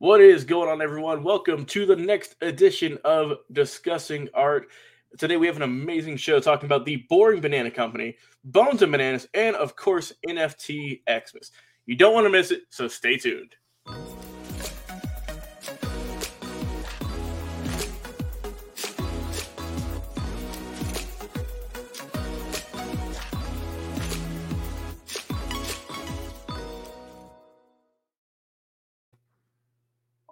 What is going on, everyone? Welcome to the next edition of Discussing Art. Today, we have an amazing show talking about the Boring Banana Company, Bones and Bananas, and of course, NFT Xmas. You don't want to miss it, so stay tuned.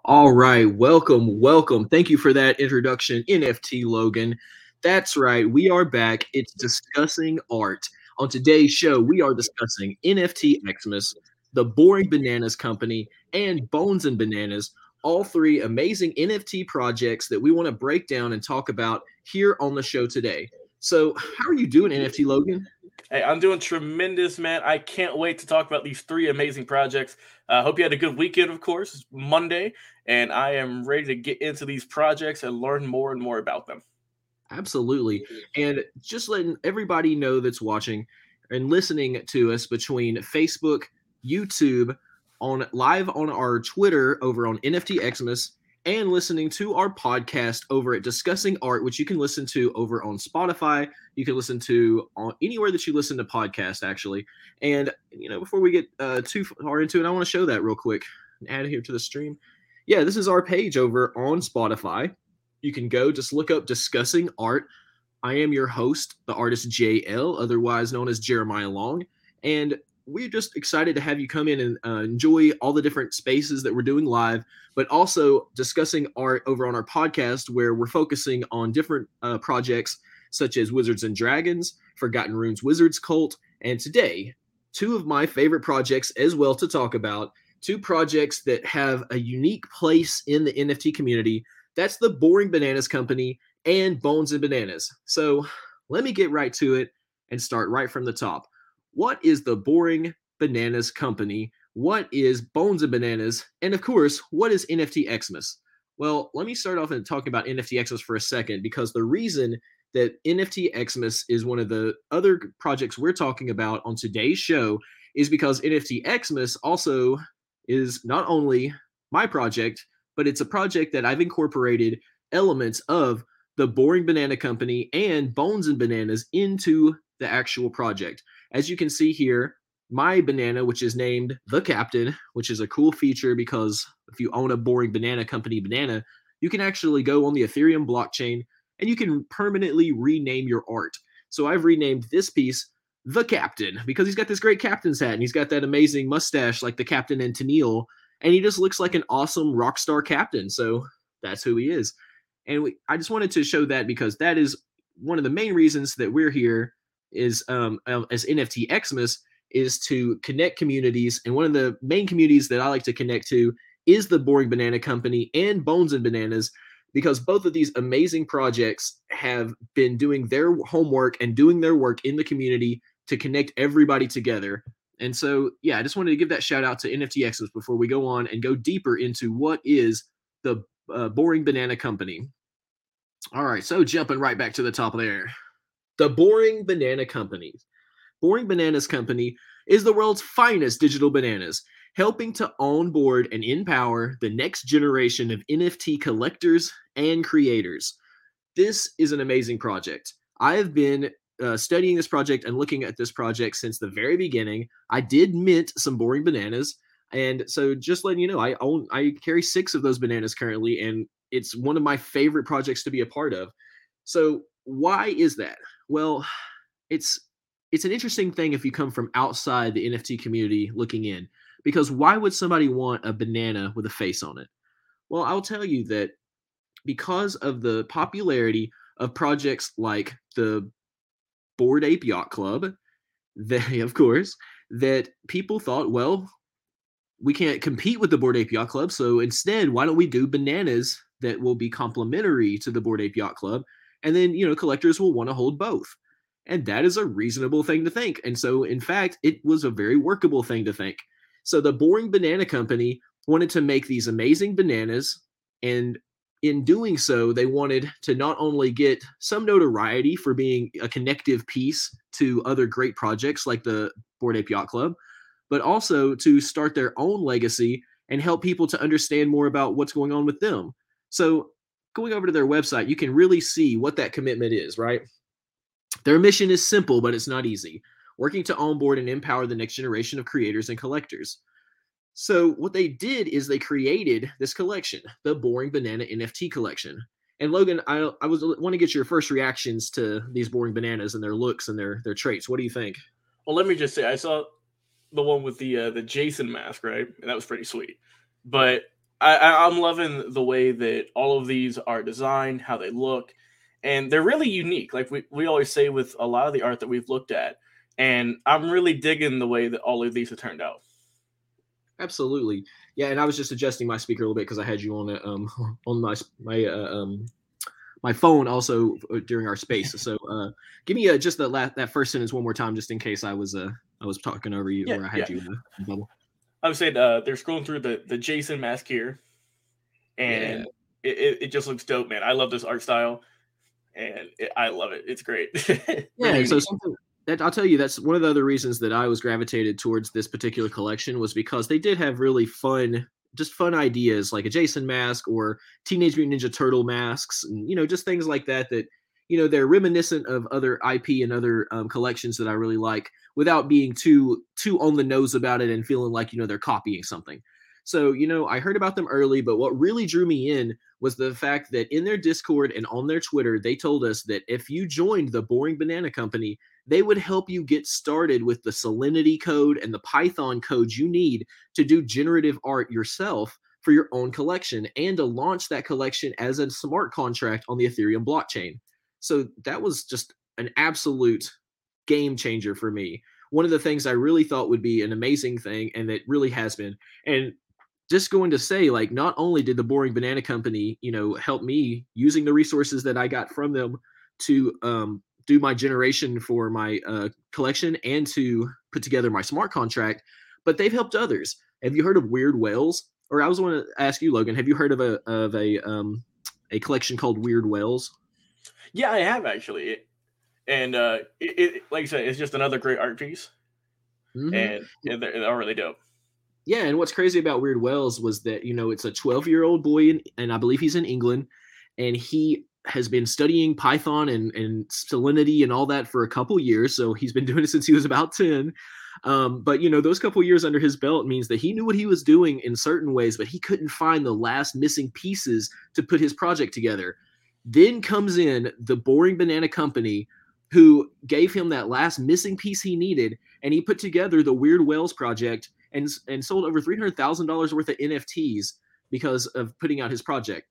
All right, welcome, welcome. Thank you for that introduction, NFT Logan. That's right, we are back. It's discussing art. On today's show, we are discussing NFT Xmas, the Boring Bananas Company, and Bones and Bananas, all three amazing NFT projects that we want to break down and talk about here on the show today. So, how are you doing, NFT Logan? Hey, I'm doing tremendous, man. I can't wait to talk about these three amazing projects. I uh, hope you had a good weekend, of course. Monday, and I am ready to get into these projects and learn more and more about them. Absolutely. And just letting everybody know that's watching and listening to us between Facebook, YouTube, on live on our Twitter over on NFT Xmas, and listening to our podcast over at Discussing Art, which you can listen to over on Spotify. You can listen to on anywhere that you listen to podcasts, actually. And you know, before we get uh, too far into it, I want to show that real quick. and Add here to the stream. Yeah, this is our page over on Spotify. You can go just look up Discussing Art. I am your host, the artist JL, otherwise known as Jeremiah Long, and we're just excited to have you come in and uh, enjoy all the different spaces that we're doing live, but also discussing art over on our podcast where we're focusing on different uh, projects such as Wizards and Dragons, Forgotten Runes Wizards Cult, and today, two of my favorite projects as well to talk about. Two projects that have a unique place in the NFT community. That's the Boring Bananas Company and Bones and Bananas. So let me get right to it and start right from the top. What is the Boring Bananas Company? What is Bones and Bananas? And of course, what is NFT Xmas? Well, let me start off and talk about NFT Xmas for a second because the reason that NFT Xmas is one of the other projects we're talking about on today's show is because NFT Xmas also is not only my project, but it's a project that I've incorporated elements of the Boring Banana Company and Bones and Bananas into the actual project. As you can see here, my banana, which is named the Captain, which is a cool feature because if you own a boring banana company banana, you can actually go on the Ethereum blockchain and you can permanently rename your art. So I've renamed this piece the Captain because he's got this great captain's hat and he's got that amazing mustache like the Captain and Tennille, and he just looks like an awesome rock star captain. So that's who he is. And we, I just wanted to show that because that is one of the main reasons that we're here is um, as NFT Xmas is to connect communities, and one of the main communities that I like to connect to is the Boring Banana Company and Bones and Bananas, because both of these amazing projects have been doing their homework and doing their work in the community to connect everybody together. And so, yeah, I just wanted to give that shout out to NFT Xmas before we go on and go deeper into what is the uh, Boring Banana Company. All right, so jumping right back to the top there. The Boring Banana Company. Boring Bananas Company is the world's finest digital bananas, helping to onboard and empower the next generation of NFT collectors and creators. This is an amazing project. I have been uh, studying this project and looking at this project since the very beginning. I did mint some boring bananas, and so just letting you know, I own I carry six of those bananas currently, and it's one of my favorite projects to be a part of. So why is that? Well, it's it's an interesting thing if you come from outside the NFT community looking in, because why would somebody want a banana with a face on it? Well, I'll tell you that because of the popularity of projects like the Bored Ape Yacht Club, they of course that people thought, well, we can't compete with the Bored Ape Yacht Club, so instead, why don't we do bananas that will be complementary to the Bored Ape Yacht Club? And then, you know, collectors will want to hold both. And that is a reasonable thing to think. And so, in fact, it was a very workable thing to think. So, the Boring Banana Company wanted to make these amazing bananas. And in doing so, they wanted to not only get some notoriety for being a connective piece to other great projects like the Bored Ape Yacht Club, but also to start their own legacy and help people to understand more about what's going on with them. So, going over to their website, you can really see what that commitment is, right? Their mission is simple, but it's not easy working to onboard and empower the next generation of creators and collectors. So, what they did is they created this collection, the Boring Banana NFT collection. And Logan, I, I was want to get your first reactions to these boring bananas and their looks and their their traits. What do you think? Well, let me just say, I saw the one with the uh, the Jason mask, right? And that was pretty sweet. But I, I'm loving the way that all of these are designed, how they look, and they're really unique. Like we, we always say with a lot of the art that we've looked at. And I'm really digging the way that all of these have turned out. Absolutely, yeah. And I was just adjusting my speaker a little bit because I had you on it um on my my uh, um my phone also uh, during our space. So uh, give me uh, just that last, that first sentence one more time, just in case I was uh I was talking over you yeah, or I had yeah. you uh, bubble. I was saying uh, they're scrolling through the the Jason mask here, and yeah. it, it just looks dope, man. I love this art style, and it, I love it. It's great. yeah. so something that I'll tell you that's one of the other reasons that I was gravitated towards this particular collection was because they did have really fun just fun ideas like a Jason mask or Teenage Mutant Ninja Turtle masks and you know just things like that that you know they're reminiscent of other IP and other um, collections that I really like without being too too on the nose about it and feeling like you know they're copying something. So you know I heard about them early, but what really drew me in was the fact that in their Discord and on their Twitter they told us that if you joined the Boring Banana Company, they would help you get started with the Solidity code and the Python code you need to do generative art yourself for your own collection and to launch that collection as a smart contract on the Ethereum blockchain. So that was just an absolute game changer for me. One of the things I really thought would be an amazing thing, and it really has been. And just going to say, like, not only did the Boring Banana Company, you know, help me using the resources that I got from them to um, do my generation for my uh, collection and to put together my smart contract, but they've helped others. Have you heard of Weird Whales? Or I was want to ask you, Logan, have you heard of a of a um, a collection called Weird Whales? Yeah, I have actually, and uh, it, it like I said, it's just another great art piece, mm-hmm. and, and they're, they're really dope. Yeah, and what's crazy about Weird Whales was that you know it's a 12 year old boy, in, and I believe he's in England, and he has been studying Python and, and Solidity and all that for a couple years. So he's been doing it since he was about 10. Um, but you know, those couple years under his belt means that he knew what he was doing in certain ways, but he couldn't find the last missing pieces to put his project together. Then comes in the boring banana company who gave him that last missing piece he needed, and he put together the Weird Whales project and and sold over three hundred thousand dollars worth of NFTs because of putting out his project.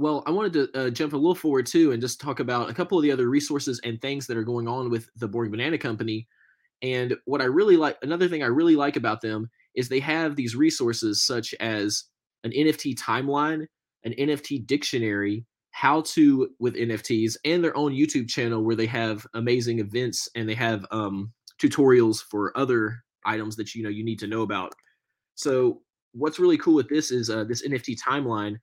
Well, I wanted to uh, jump a little forward too and just talk about a couple of the other resources and things that are going on with the Boring Banana Company. And what I really like, another thing I really like about them is they have these resources such as an NFT timeline, an NFT dictionary, how to with NFTs, and their own YouTube channel where they have amazing events and they have um, tutorials for other items that you know you need to know about. So what's really cool with this is uh, this NFT timeline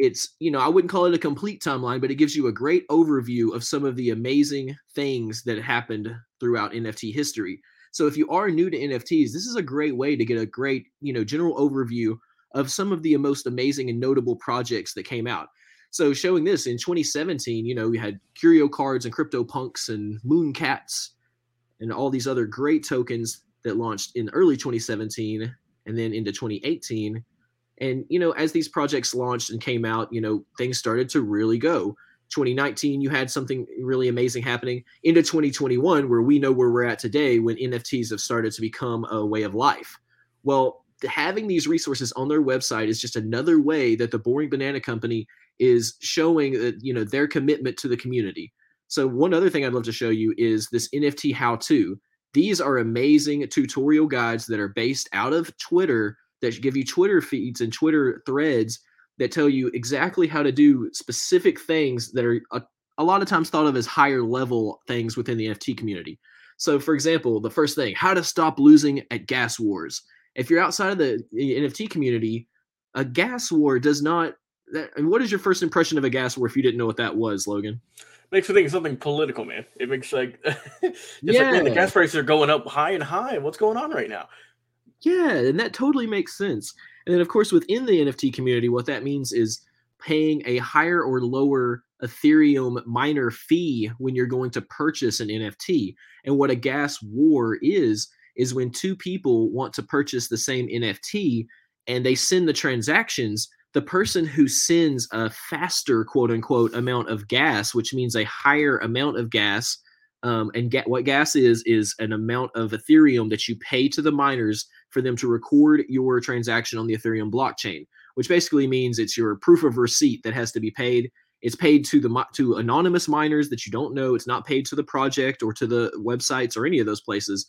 it's you know i wouldn't call it a complete timeline but it gives you a great overview of some of the amazing things that happened throughout nft history. So if you are new to nfts this is a great way to get a great you know general overview of some of the most amazing and notable projects that came out. So showing this in 2017 you know we had curio cards and crypto punks and moon cats and all these other great tokens that launched in early 2017 and then into 2018 and, you know, as these projects launched and came out, you know, things started to really go. 2019, you had something really amazing happening into 2021, where we know where we're at today when NFTs have started to become a way of life. Well, having these resources on their website is just another way that the Boring Banana Company is showing that, you know, their commitment to the community. So, one other thing I'd love to show you is this NFT how to. These are amazing tutorial guides that are based out of Twitter that give you Twitter feeds and Twitter threads that tell you exactly how to do specific things that are a, a lot of times thought of as higher level things within the NFT community. So, for example, the first thing, how to stop losing at gas wars. If you're outside of the NFT community, a gas war does not. That, what is your first impression of a gas war if you didn't know what that was, Logan? Makes me think of something political, man. It makes like, just yeah. like man, the gas prices are going up high and high. What's going on right now? Yeah, and that totally makes sense. And then, of course, within the NFT community, what that means is paying a higher or lower Ethereum miner fee when you're going to purchase an NFT. And what a gas war is, is when two people want to purchase the same NFT and they send the transactions, the person who sends a faster quote unquote amount of gas, which means a higher amount of gas, um, and get what gas is is an amount of Ethereum that you pay to the miners for them to record your transaction on the Ethereum blockchain, which basically means it's your proof of receipt that has to be paid. It's paid to the to anonymous miners that you don't know. It's not paid to the project or to the websites or any of those places.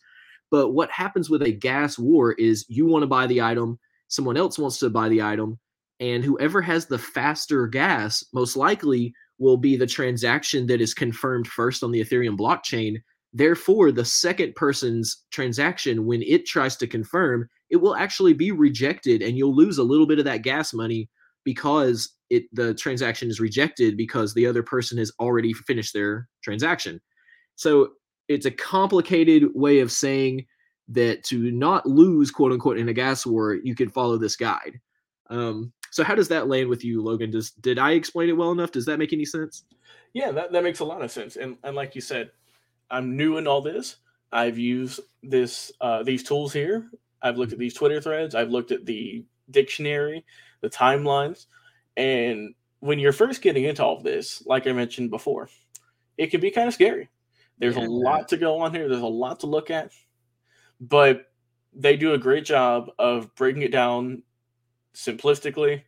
But what happens with a gas war is you want to buy the item, someone else wants to buy the item, and whoever has the faster gas most likely will be the transaction that is confirmed first on the Ethereum blockchain. Therefore, the second person's transaction, when it tries to confirm, it will actually be rejected and you'll lose a little bit of that gas money because it the transaction is rejected because the other person has already finished their transaction. So it's a complicated way of saying that to not lose quote unquote in a gas war, you can follow this guide. Um, so how does that land with you, Logan? Does did I explain it well enough? Does that make any sense? Yeah, that, that makes a lot of sense. And and like you said, I'm new in all this. I've used this uh, these tools here. I've looked at these Twitter threads. I've looked at the dictionary, the timelines, and when you're first getting into all of this, like I mentioned before, it can be kind of scary. There's yeah. a lot to go on here. There's a lot to look at, but they do a great job of breaking it down simplistically,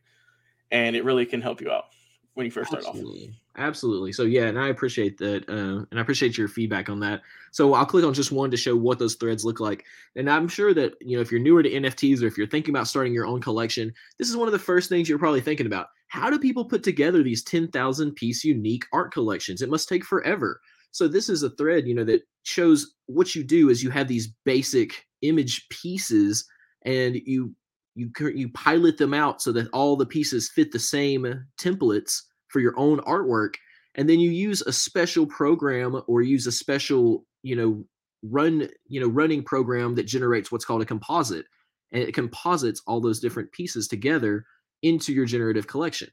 and it really can help you out when you first start Absolutely. off. Absolutely. So yeah, and I appreciate that, uh, and I appreciate your feedback on that. So I'll click on just one to show what those threads look like. And I'm sure that you know if you're newer to NFTs or if you're thinking about starting your own collection, this is one of the first things you're probably thinking about. How do people put together these 10,000 piece unique art collections? It must take forever. So this is a thread, you know, that shows what you do is you have these basic image pieces and you you you pilot them out so that all the pieces fit the same templates for your own artwork and then you use a special program or use a special you know run you know running program that generates what's called a composite and it composites all those different pieces together into your generative collection.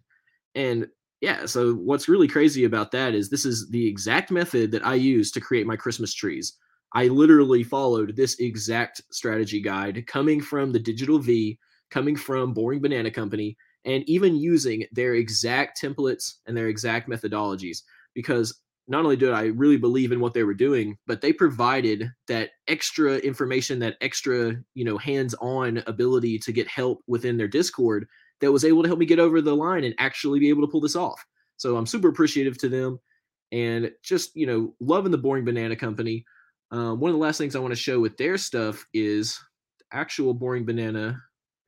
And yeah so what's really crazy about that is this is the exact method that i use to create my christmas trees. I literally followed this exact strategy guide coming from the digital v coming from Boring Banana Company and even using their exact templates and their exact methodologies because not only did I really believe in what they were doing, but they provided that extra information, that extra, you know, hands-on ability to get help within their Discord that was able to help me get over the line and actually be able to pull this off. So I'm super appreciative to them and just, you know, loving the Boring Banana Company. Um, one of the last things I want to show with their stuff is actual Boring Banana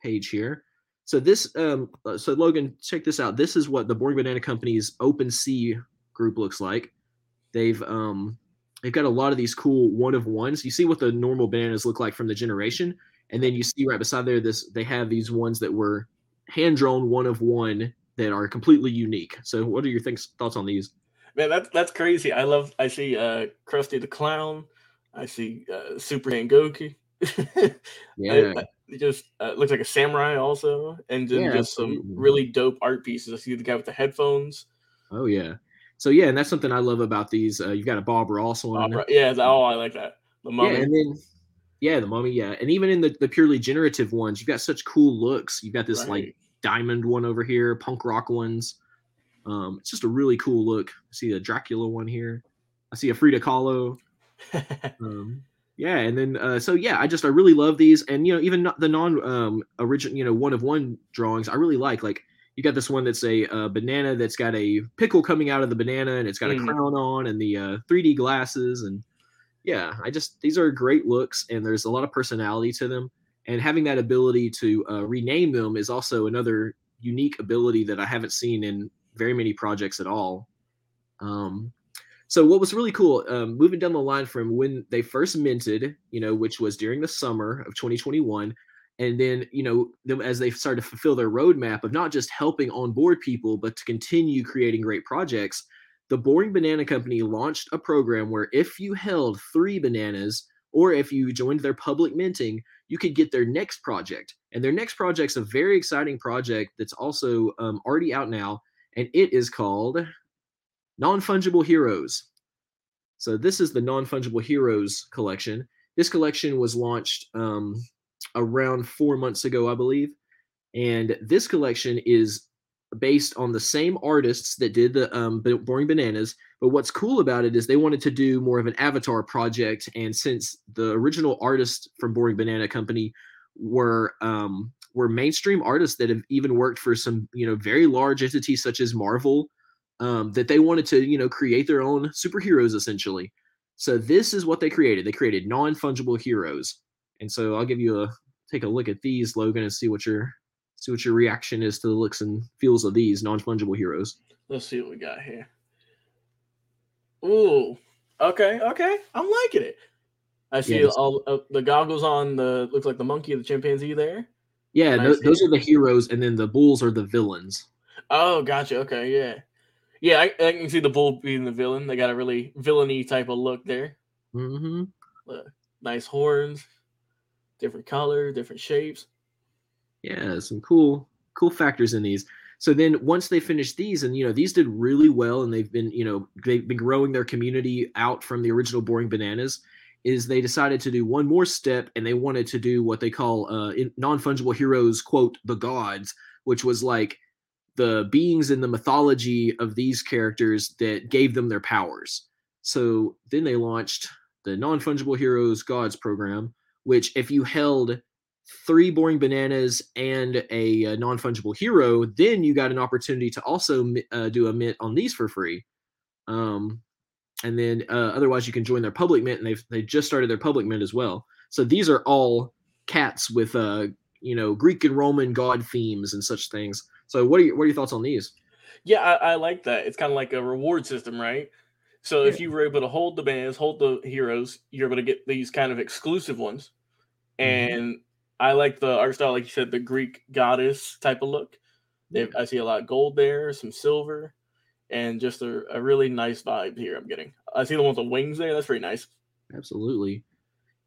page here. So this, um, uh, so Logan, check this out. This is what the Boring Banana Company's OpenSea group looks like. They've um, they've got a lot of these cool one of ones. You see what the normal bananas look like from the generation, and then you see right beside there this they have these ones that were hand drawn one of one that are completely unique. So what are your things thoughts on these? Man, that's that's crazy. I love. I see uh Krusty the Clown. I see uh, Super Goku. yeah, I, just uh, looks like a samurai also, and then yeah, just some really dope art pieces. I see the guy with the headphones. Oh yeah, so yeah, and that's something I love about these. Uh, you've got a Bob Ross one. Bob, yeah, oh, I like that. The mummy. Yeah, and then yeah, the mummy. Yeah, and even in the the purely generative ones, you've got such cool looks. You've got this right. like diamond one over here, punk rock ones. Um, it's just a really cool look. I see a Dracula one here. I see a Frida Kahlo. um, yeah and then uh, so yeah i just i really love these and you know even the non um original you know one of one drawings i really like like you got this one that's a uh, banana that's got a pickle coming out of the banana and it's got a mm. crown on and the uh, 3d glasses and yeah i just these are great looks and there's a lot of personality to them and having that ability to uh, rename them is also another unique ability that i haven't seen in very many projects at all um, so what was really cool, um, moving down the line from when they first minted, you know, which was during the summer of 2021, and then you know them as they started to fulfill their roadmap of not just helping onboard people, but to continue creating great projects. The Boring Banana Company launched a program where if you held three bananas or if you joined their public minting, you could get their next project. And their next project's a very exciting project that's also um, already out now, and it is called Non Fungible Heroes. So this is the Non Fungible Heroes collection. This collection was launched um, around four months ago, I believe. And this collection is based on the same artists that did the um, Boring Bananas. But what's cool about it is they wanted to do more of an avatar project. And since the original artists from Boring Banana Company were um, were mainstream artists that have even worked for some you know very large entities such as Marvel, um, that they wanted to you know create their own superheroes essentially. So this is what they created. They created non fungible heroes. And so I'll give you a take a look at these, Logan, and see what your see what your reaction is to the looks and feels of these non fungible heroes. Let's see what we got here. Ooh, okay, okay, I'm liking it. I see yeah, all uh, the goggles on the looks like the monkey the chimpanzee there. Yeah, nice those are the heroes, and then the bulls are the villains. Oh, gotcha. Okay, yeah, yeah. I, I can see the bull being the villain. They got a really villainy type of look there. Mm-hmm. Uh, nice horns, different color, different shapes yeah, some cool cool factors in these. So then once they finished these, and you know these did really well, and they've been you know they've been growing their community out from the original Boring Bananas. Is they decided to do one more step, and they wanted to do what they call uh, non fungible heroes, quote the gods, which was like the beings in the mythology of these characters that gave them their powers. So then they launched the non fungible heroes gods program, which if you held three boring bananas and a, a non-fungible hero then you got an opportunity to also uh, do a mint on these for free. Um, and then uh, otherwise you can join their public mint and they've they just started their public mint as well. So these are all cats with uh you know greek and roman god themes and such things so what are your what are your thoughts on these yeah i, I like that it's kind of like a reward system right so yeah. if you were able to hold the bands, hold the heroes you're able to get these kind of exclusive ones mm-hmm. and mm-hmm I like the art style, like you said, the Greek goddess type of look. I see a lot of gold there, some silver, and just a, a really nice vibe here. I'm getting. I see the ones with wings there. That's pretty nice. Absolutely.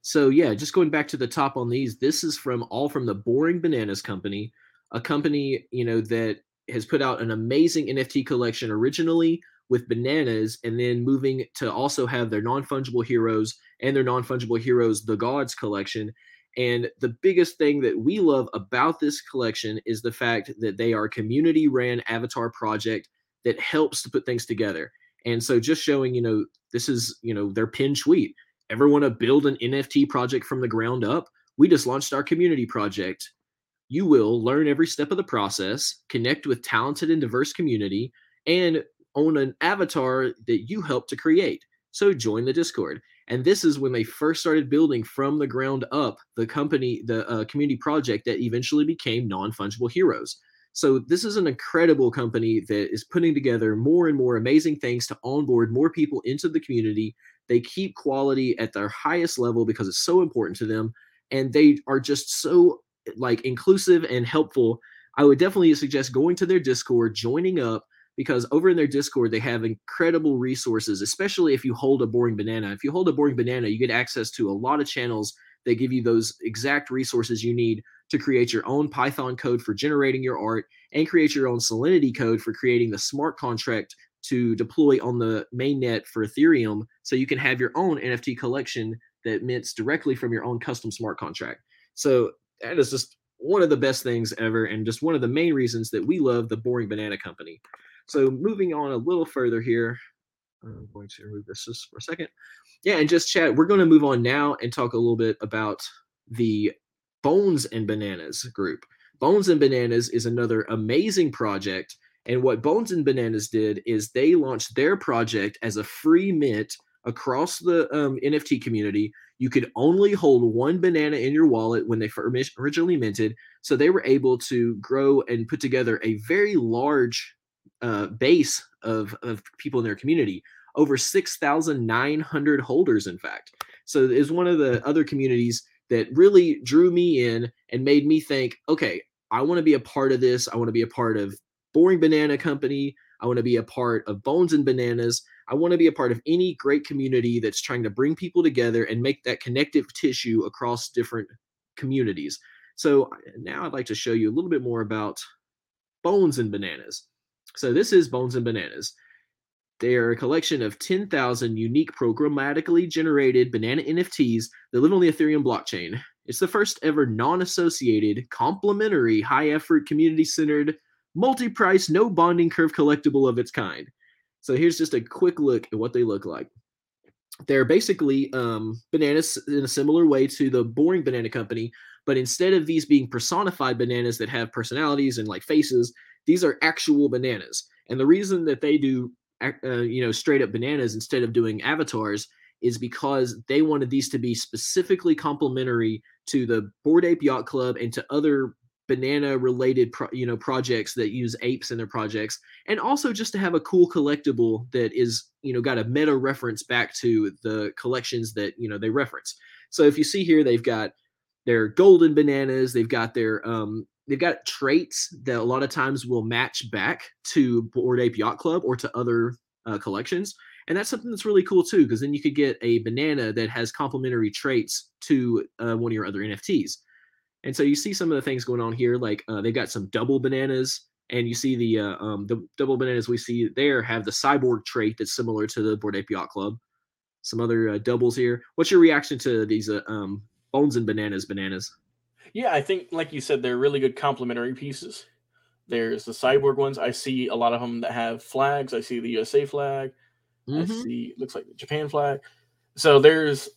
So yeah, just going back to the top on these, this is from all from the Boring Bananas Company, a company you know that has put out an amazing NFT collection originally with bananas, and then moving to also have their non fungible heroes and their non fungible heroes, the Gods collection, and the biggest thing that we love about this collection is the fact that they are a community ran avatar project that helps to put things together. And so just showing, you know, this is, you know, their pin tweet. Ever want to build an NFT project from the ground up? We just launched our community project. You will learn every step of the process, connect with talented and diverse community, and own an avatar that you help to create. So join the Discord. And this is when they first started building from the ground up the company, the uh, community project that eventually became Non Fungible Heroes. So this is an incredible company that is putting together more and more amazing things to onboard more people into the community. They keep quality at their highest level because it's so important to them, and they are just so like inclusive and helpful. I would definitely suggest going to their Discord, joining up, because over in their Discord, they have incredible resources, especially if you hold a boring banana. If you hold a boring banana, you get access to a lot of channels that give you those exact resources you need to create your own Python code for generating your art and create your own Solidity code for creating the smart contract to deploy on the mainnet for Ethereum so you can have your own NFT collection that mints directly from your own custom smart contract. So that is just one of the best things ever and just one of the main reasons that we love the Boring Banana Company. So moving on a little further here, I'm going to remove this just for a second. Yeah, and just chat. We're going to move on now and talk a little bit about the Bones and Bananas group. Bones and Bananas is another amazing project. And what Bones and Bananas did is they launched their project as a free mint across the um, NFT community. You could only hold one banana in your wallet when they originally minted. So they were able to grow and put together a very large uh, base of, of people in their community over 6,900 holders, in fact. So it's one of the other communities that really drew me in and made me think, okay, I want to be a part of this. I want to be a part of Boring Banana Company. I want to be a part of Bones and Bananas. I want to be a part of any great community that's trying to bring people together and make that connective tissue across different communities. So now I'd like to show you a little bit more about Bones and Bananas. So this is Bones and Bananas. They are a collection of 10,000 unique programmatically generated banana NFTs that live on the Ethereum blockchain. It's the first ever non associated, complementary, high effort, community centered, multi price, no bonding curve collectible of its kind. So here's just a quick look at what they look like. They're basically um, bananas in a similar way to the Boring Banana Company, but instead of these being personified bananas that have personalities and like faces, these are actual bananas. And the reason that they do, uh, you know, straight up bananas instead of doing avatars is because they wanted these to be specifically complementary to the Bored Ape Yacht Club and to other banana related pro, you know projects that use apes in their projects. And also just to have a cool collectible that is you know got a meta reference back to the collections that you know they reference. So if you see here they've got their golden bananas they've got their um they've got traits that a lot of times will match back to bored ape yacht club or to other uh, collections. And that's something that's really cool too because then you could get a banana that has complementary traits to uh, one of your other nfts and so you see some of the things going on here, like uh, they got some double bananas, and you see the uh, um, the double bananas we see there have the cyborg trait that's similar to the Ape Yacht Club. Some other uh, doubles here. What's your reaction to these uh, um, bones and bananas bananas? Yeah, I think like you said, they're really good complementary pieces. There's the cyborg ones. I see a lot of them that have flags. I see the USA flag. Mm-hmm. I see looks like the Japan flag. So there's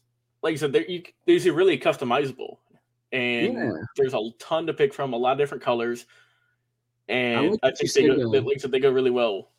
like you said, they're you, these are really customizable and yeah. there's a ton to pick from, a lot of different colors, and I, I think they go, that they go really well.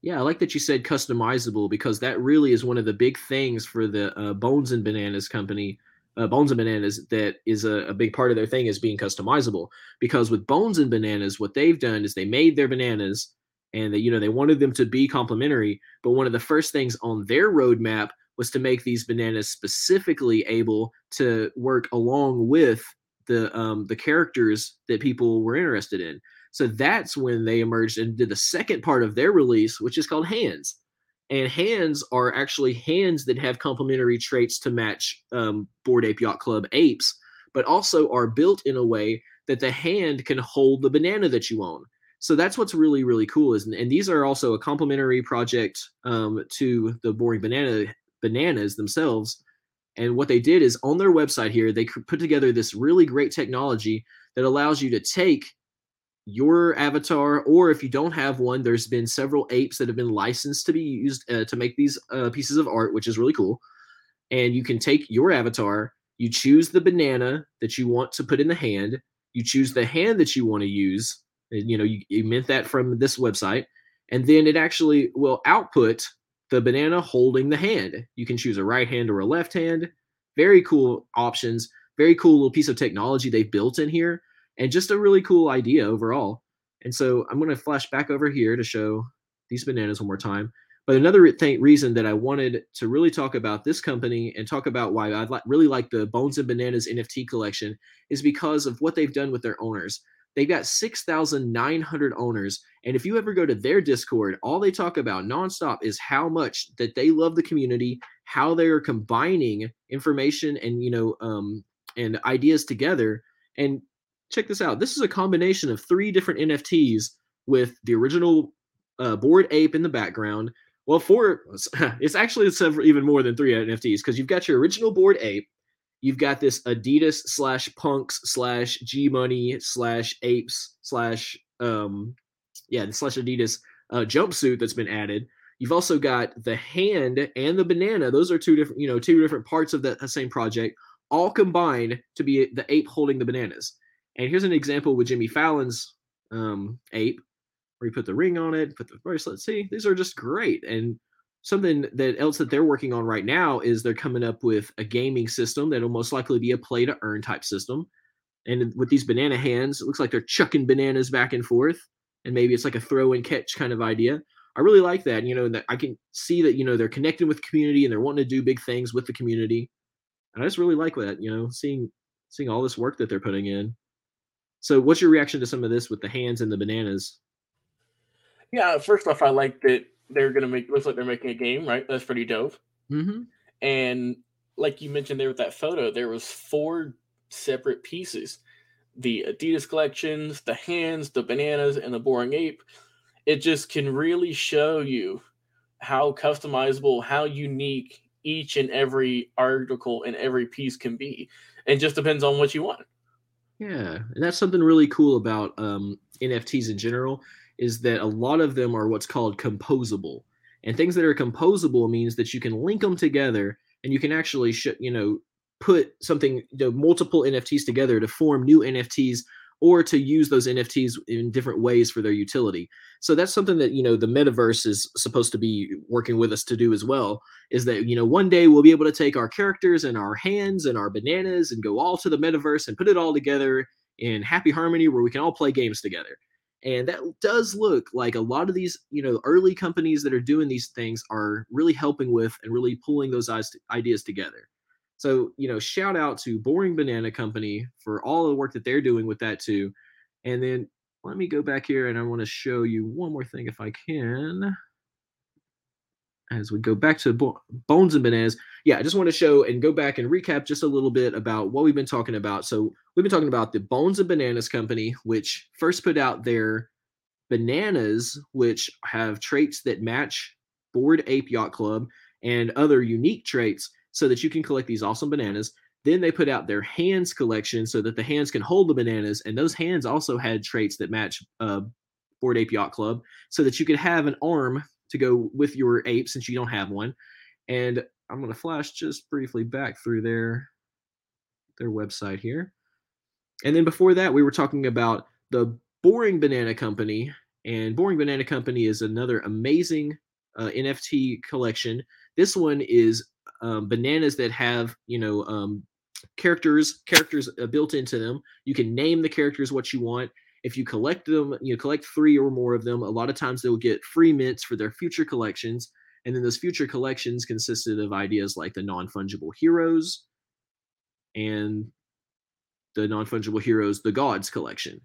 Yeah, I like that you said customizable because that really is one of the big things for the uh, Bones and Bananas company. Uh, Bones and Bananas that is a, a, big part of their thing is being customizable. Because with Bones and Bananas, what they've done is they made their bananas and they, you know they wanted them to be complementary. But one of the first things on their roadmap was to make these bananas specifically able to work along with the um, the characters that people were interested in. So that's when they emerged and did the second part of their release, which is called Hands. And hands are actually hands that have complementary traits to match um, Bored Ape Yacht Club apes, but also are built in a way that the hand can hold the banana that you own. So that's what's really really cool. Is and these are also a complementary project um, to the Boring Banana bananas themselves. And what they did is on their website here, they put together this really great technology that allows you to take your avatar, or if you don't have one, there's been several apes that have been licensed to be used uh, to make these uh, pieces of art, which is really cool. And you can take your avatar, you choose the banana that you want to put in the hand, you choose the hand that you want to use. And, you know, you, you mint that from this website, and then it actually will output the banana holding the hand. You can choose a right hand or a left hand. Very cool options. Very cool little piece of technology they've built in here, and just a really cool idea overall. And so I'm going to flash back over here to show these bananas one more time. But another th- reason that I wanted to really talk about this company and talk about why I li- really like the Bones and Bananas NFT collection is because of what they've done with their owners. They've got 6,900 owners. And if you ever go to their Discord, all they talk about nonstop is how much that they love the community, how they are combining information and, you know, um, and ideas together. And check this out. This is a combination of three different NFTs with the original uh, bored ape in the background. Well, four, it's actually several, even more than three NFTs because you've got your original bored ape, you've got this Adidas slash punks slash G Money slash apes slash um yeah slash Adidas uh, jumpsuit that's been added. You've also got the hand and the banana. Those are two different, you know, two different parts of the same project, all combined to be the ape holding the bananas. And here's an example with Jimmy Fallon's um, ape, where you put the ring on it, put the bracelet. See, these are just great. And something that else that they're working on right now is they're coming up with a gaming system that'll most likely be a play to earn type system. And with these banana hands, it looks like they're chucking bananas back and forth, and maybe it's like a throw and catch kind of idea. I really like that, you know, that I can see that you know they're connecting with community and they're wanting to do big things with the community. And I just really like that, you know, seeing seeing all this work that they're putting in. So, what's your reaction to some of this with the hands and the bananas? Yeah, first off, I like that they're gonna make looks like they're making a game, right? That's pretty dope. Mm-hmm. And like you mentioned there with that photo, there was four separate pieces. The Adidas collections, the hands, the bananas, and the boring ape. It just can really show you how customizable, how unique each and every article and every piece can be. It just depends on what you want. Yeah, and that's something really cool about um, NFTs in general is that a lot of them are what's called composable. And things that are composable means that you can link them together and you can actually, sh- you know, put something, you know, multiple NFTs together to form new NFTs or to use those NFTs in different ways for their utility. So that's something that, you know, the metaverse is supposed to be working with us to do as well is that, you know, one day we'll be able to take our characters and our hands and our bananas and go all to the metaverse and put it all together in happy harmony where we can all play games together. And that does look like a lot of these, you know, early companies that are doing these things are really helping with and really pulling those ideas together. So, you know, shout out to Boring Banana Company for all the work that they're doing with that too. And then let me go back here and I want to show you one more thing if I can. As we go back to Bones and Bananas, yeah, I just want to show and go back and recap just a little bit about what we've been talking about. So, we've been talking about the Bones and Bananas Company, which first put out their bananas, which have traits that match Bored Ape Yacht Club and other unique traits so that you can collect these awesome bananas. Then they put out their hands collection so that the hands can hold the bananas, and those hands also had traits that match uh, Bored Ape Yacht Club, so that you could have an arm to go with your ape since you don't have one. And I'm going to flash just briefly back through their their website here. And then before that, we were talking about the Boring Banana Company, and Boring Banana Company is another amazing uh, NFT collection. This one is um, bananas that have you know um, characters characters uh, built into them. You can name the characters what you want. If you collect them, you know, collect three or more of them. A lot of times they'll get free mints for their future collections, and then those future collections consisted of ideas like the non-fungible heroes and the non-fungible heroes, the gods collection.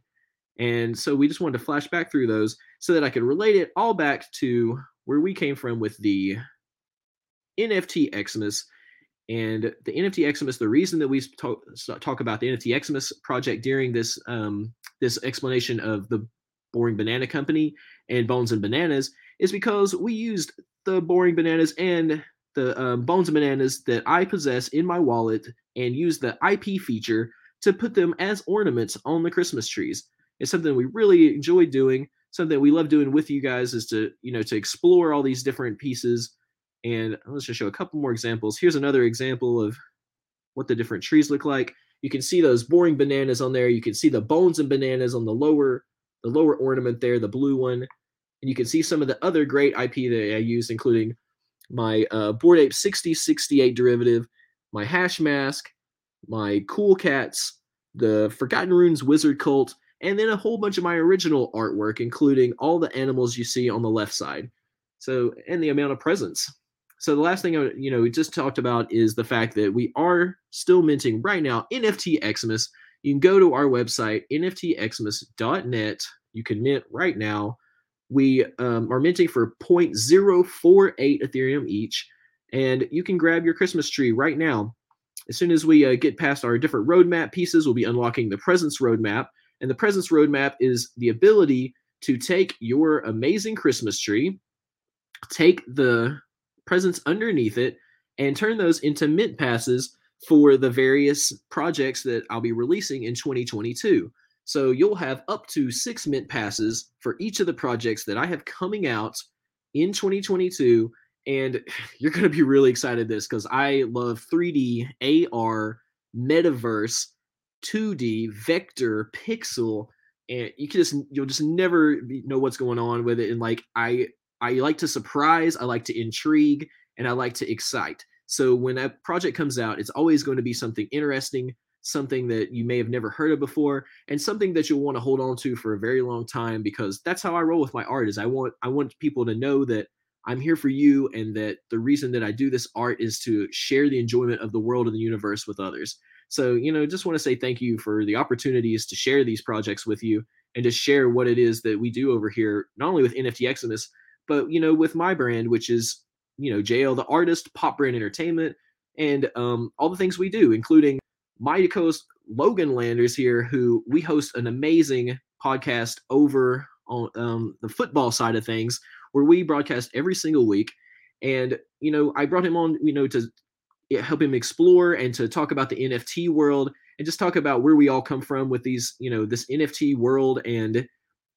And so we just wanted to flash back through those so that I could relate it all back to where we came from with the NFT Xmas. And the NFT Xmas, the reason that we talk, talk about the NFT Xmas project during this um, this explanation of the Boring Banana Company and Bones and Bananas is because we used the Boring Bananas and the um, Bones and Bananas that I possess in my wallet and used the IP feature to put them as ornaments on the Christmas trees. It's something we really enjoy doing. Something we love doing with you guys is to you know to explore all these different pieces and let's just show a couple more examples. Here's another example of what the different trees look like. You can see those boring bananas on there. You can see the bones and bananas on the lower the lower ornament there, the blue one. And you can see some of the other great IP that I use, including my uh, Bored Ape 6068 derivative, my Hash Mask, my Cool Cats, the Forgotten Runes Wizard Cult, and then a whole bunch of my original artwork, including all the animals you see on the left side. So, and the amount of presents. So the last thing I, you know we just talked about is the fact that we are still minting right now NFT Xmas. You can go to our website nftxmas.net. You can mint right now. We um, are minting for 0.048 Ethereum each, and you can grab your Christmas tree right now. As soon as we uh, get past our different roadmap pieces, we'll be unlocking the presents roadmap. And the presents roadmap is the ability to take your amazing Christmas tree, take the presents underneath it and turn those into mint passes for the various projects that I'll be releasing in 2022. So you'll have up to six mint passes for each of the projects that I have coming out in 2022. And you're going to be really excited this because I love 3D, AR, metaverse, 2D, vector, pixel, and you can just you'll just never know what's going on with it. And like I I like to surprise, I like to intrigue, and I like to excite. So when a project comes out, it's always going to be something interesting, something that you may have never heard of before, and something that you'll want to hold on to for a very long time because that's how I roll with my art is I want I want people to know that I'm here for you and that the reason that I do this art is to share the enjoyment of the world and the universe with others. So, you know, just want to say thank you for the opportunities to share these projects with you and to share what it is that we do over here, not only with NFT Xmas, but you know, with my brand, which is you know JL the artist, Pop Brand Entertainment, and um, all the things we do, including my co-host Logan Landers here, who we host an amazing podcast over on um, the football side of things, where we broadcast every single week. And you know, I brought him on, you know, to help him explore and to talk about the NFT world and just talk about where we all come from with these, you know, this NFT world and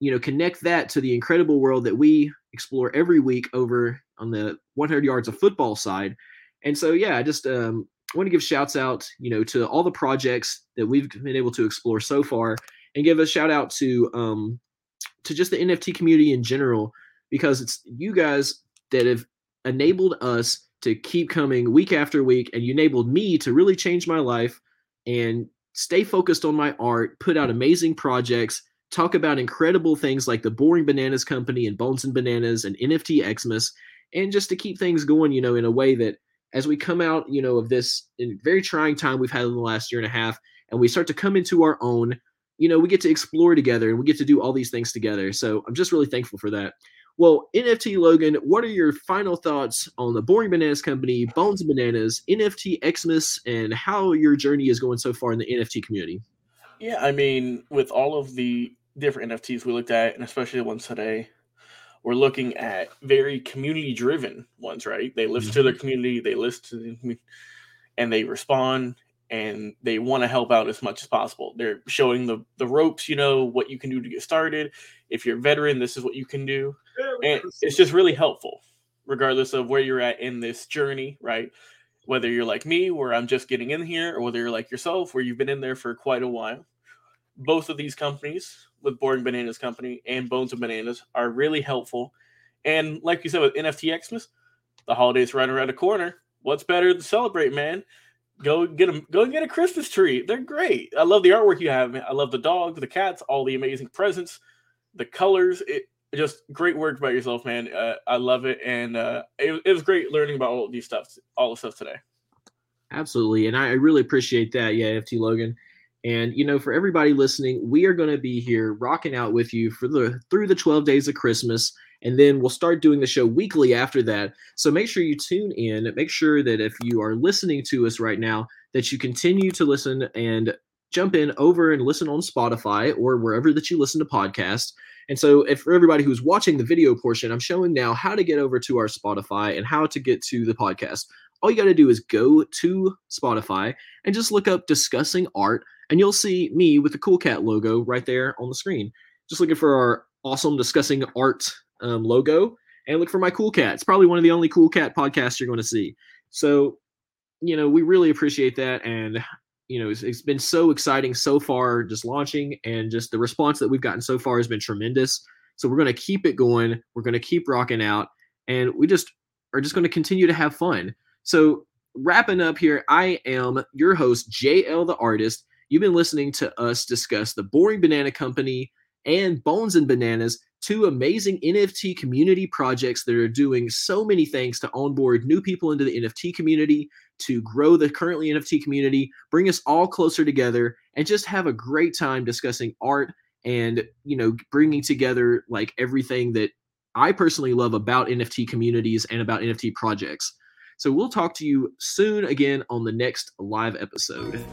you know connect that to the incredible world that we explore every week over on the 100 yards of football side. And so yeah, I just um, want to give shouts out, you know, to all the projects that we've been able to explore so far, and give a shout out to um, to just the NFT community in general because it's you guys that have enabled us to keep coming week after week, and you enabled me to really change my life and stay focused on my art, put out amazing projects, talk about incredible things like the Boring Bananas Company and Bones and Bananas and NFT Xmas, and just to keep things going, you know, in a way that as we come out, you know, of this very trying time we've had in the last year and a half, and we start to come into our own, you know, we get to explore together and we get to do all these things together. So I'm just really thankful for that. Well, NFT Logan, what are your final thoughts on the Boring Bananas Company, Bones and Bananas, NFT Xmas, and how your journey is going so far in the NFT community? Yeah, I mean, with all of the different NFTs we looked at, and especially the ones today, we're looking at very community driven ones, right? They listen mm-hmm. to their mm-hmm. community, they listen to and they respond and they want to help out as much as possible. They're showing the the ropes, you know, what you can do to get started. If you're a veteran, this is what you can do. And it's just really helpful, regardless of where you're at in this journey, right? Whether you're like me, where I'm just getting in here, or whether you're like yourself, where you've been in there for quite a while. Both of these companies, with Boring Bananas Company and Bones and Bananas, are really helpful. And like you said with NFT Xmas, the holidays right around the corner. What's better to celebrate, man? Go get them. Go get a Christmas tree. They're great. I love the artwork you have. I love the dogs, the cats, all the amazing presents, the colors. It, just great work by yourself, man. Uh, I love it, and uh, it, it, was great learning about all these stuff, all the stuff today. Absolutely, and I, I really appreciate that. Yeah, NFT Logan, and you know, for everybody listening, we are going to be here rocking out with you for the through the twelve days of Christmas, and then we'll start doing the show weekly after that. So make sure you tune in. Make sure that if you are listening to us right now, that you continue to listen and jump in over and listen on Spotify or wherever that you listen to podcasts and so, if for everybody who's watching the video portion, I'm showing now how to get over to our Spotify and how to get to the podcast. All you got to do is go to Spotify and just look up discussing art, and you'll see me with the Cool Cat logo right there on the screen. Just looking for our awesome discussing art um, logo and look for my Cool Cat. It's probably one of the only Cool Cat podcasts you're going to see. So, you know, we really appreciate that. And you know, it's, it's been so exciting so far, just launching, and just the response that we've gotten so far has been tremendous. So we're going to keep it going. We're going to keep rocking out, and we just are just going to continue to have fun. So wrapping up here, I am your host, JL the artist. You've been listening to us discuss the Boring Banana Company and Bones and Bananas, two amazing NFT community projects that are doing so many things to onboard new people into the NFT community, to grow the currently NFT community, bring us all closer together, and just have a great time discussing art and you know bringing together like everything that I personally love about NFT communities and about NFT projects. So we'll talk to you soon again on the next live episode.